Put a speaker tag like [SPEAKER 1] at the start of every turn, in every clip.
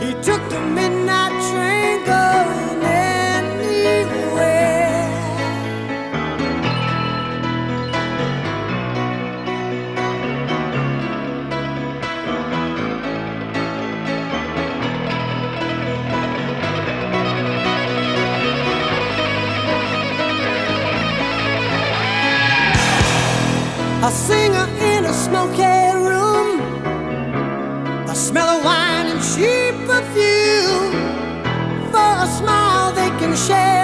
[SPEAKER 1] He took the midnight. share.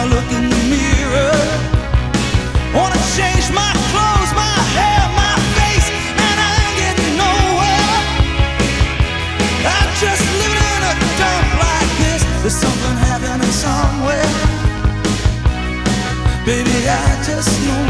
[SPEAKER 2] I look in the mirror. Wanna change my clothes, my hair, my face, and I'm getting nowhere. I'm just in a dump like this. There's. Baby, I just know.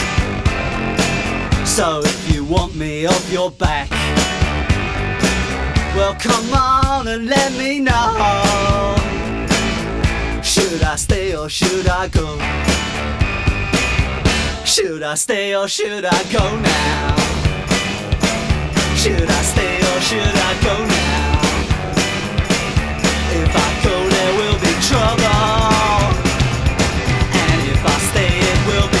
[SPEAKER 3] So if you want me off your back, well come on and let me know. Should I stay or should I go? Should I stay or should I go now? Should I stay or should I go now? If I go, there will be trouble. And if I stay, it will be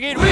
[SPEAKER 4] Singing,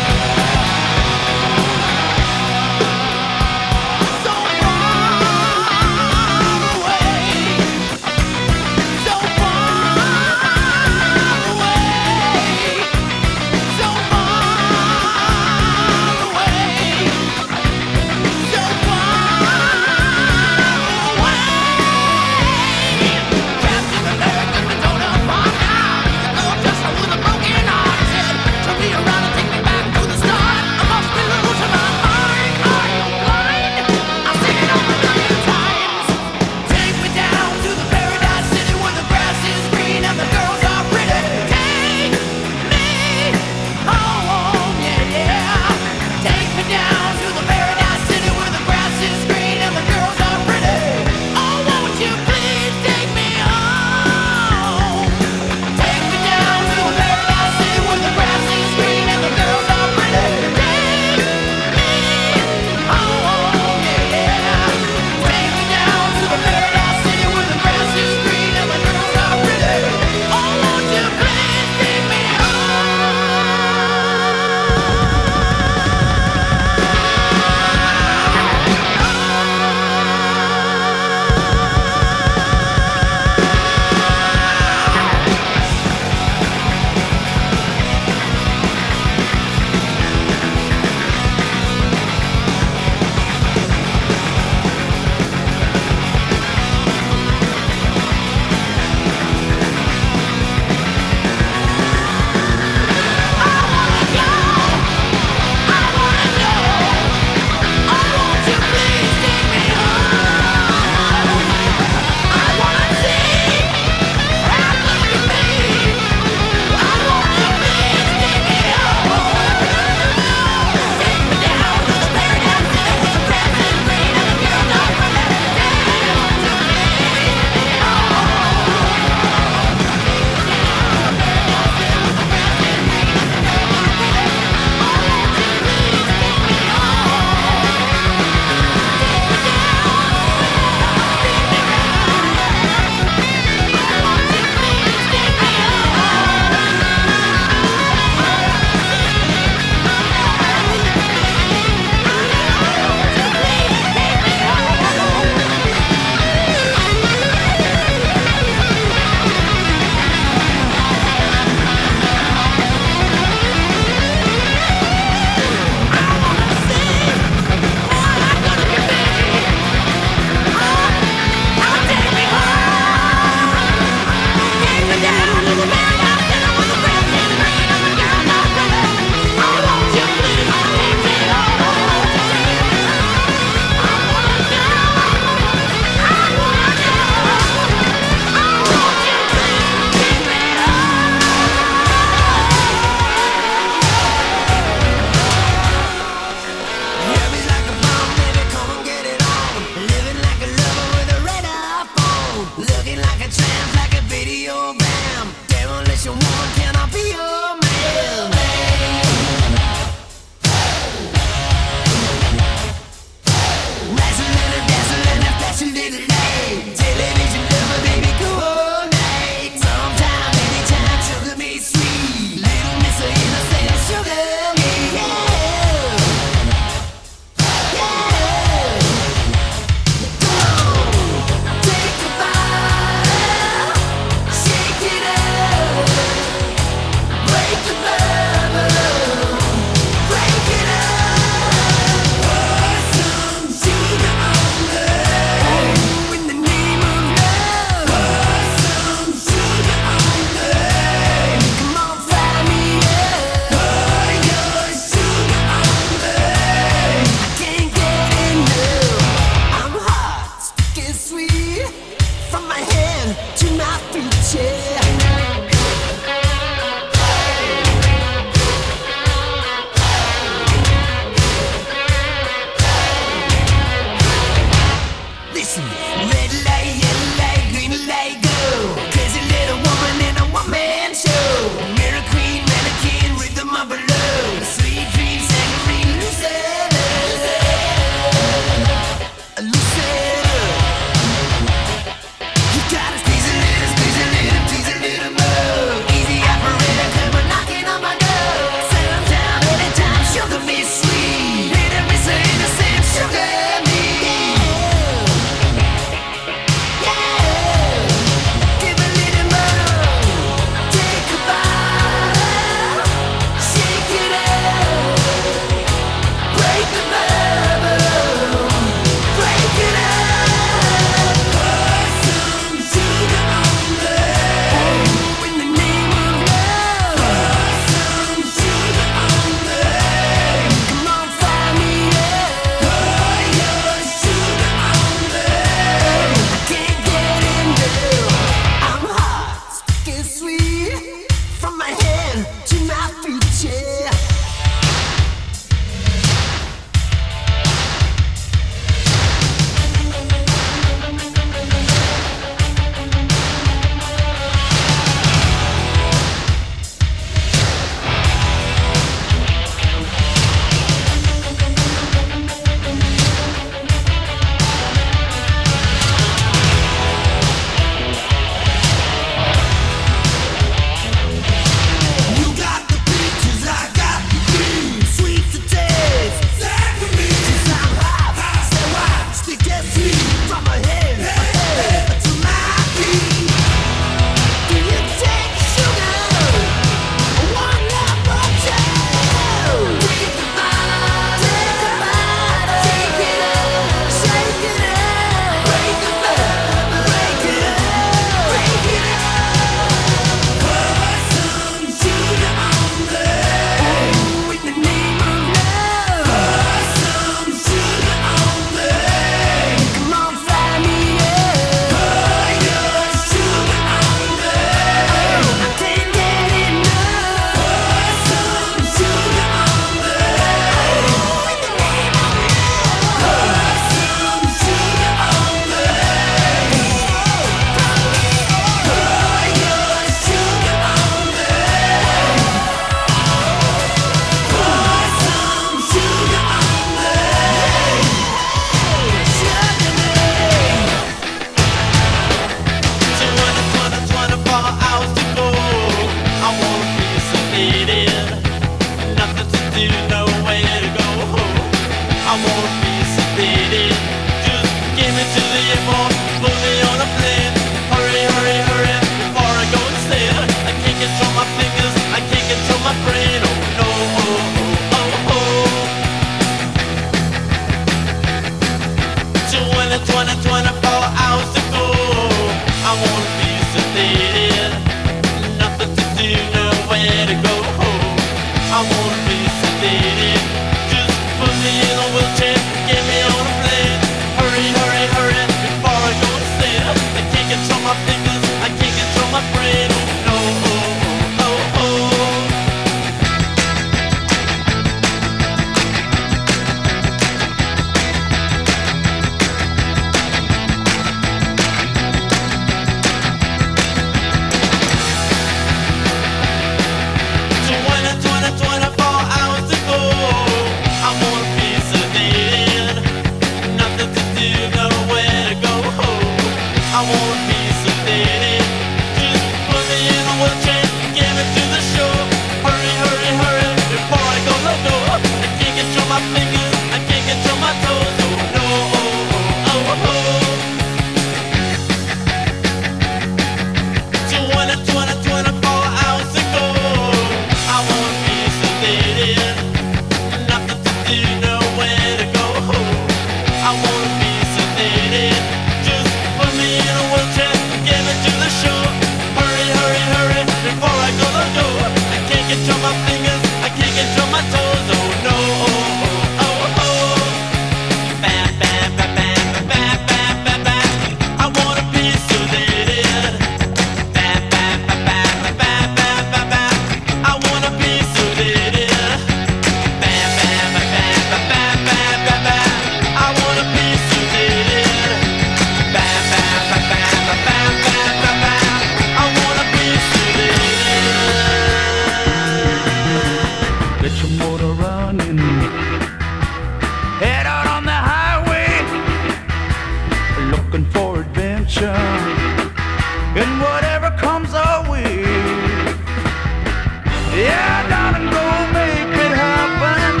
[SPEAKER 3] Yeah, darling, go make it
[SPEAKER 5] happen.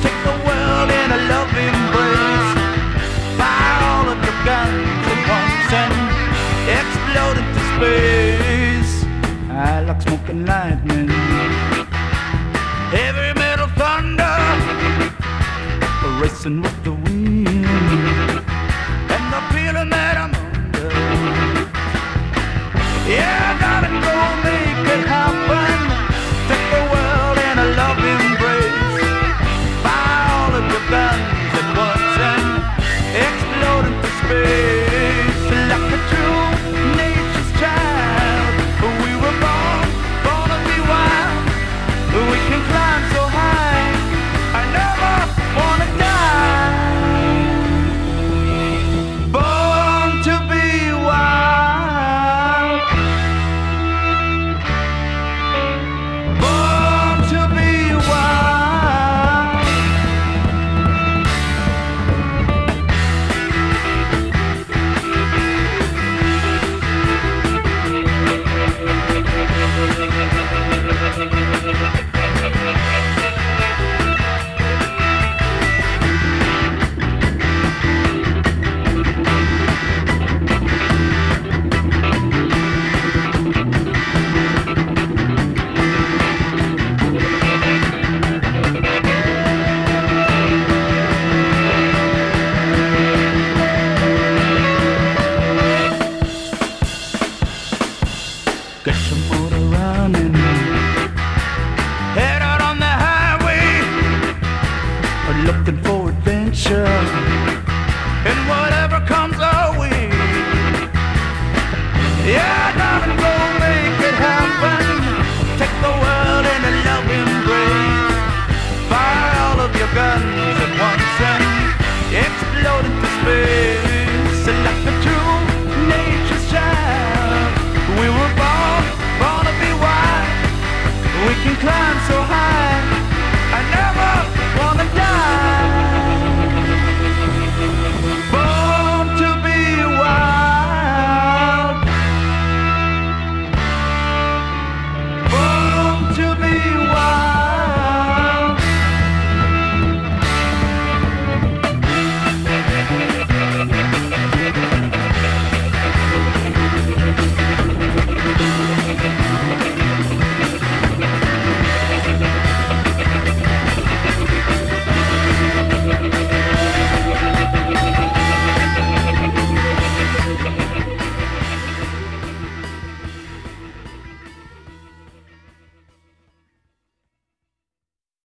[SPEAKER 5] Take the world in a loving embrace. Fire all and space. I like smoking lightning. Heavy metal thunder. Racing with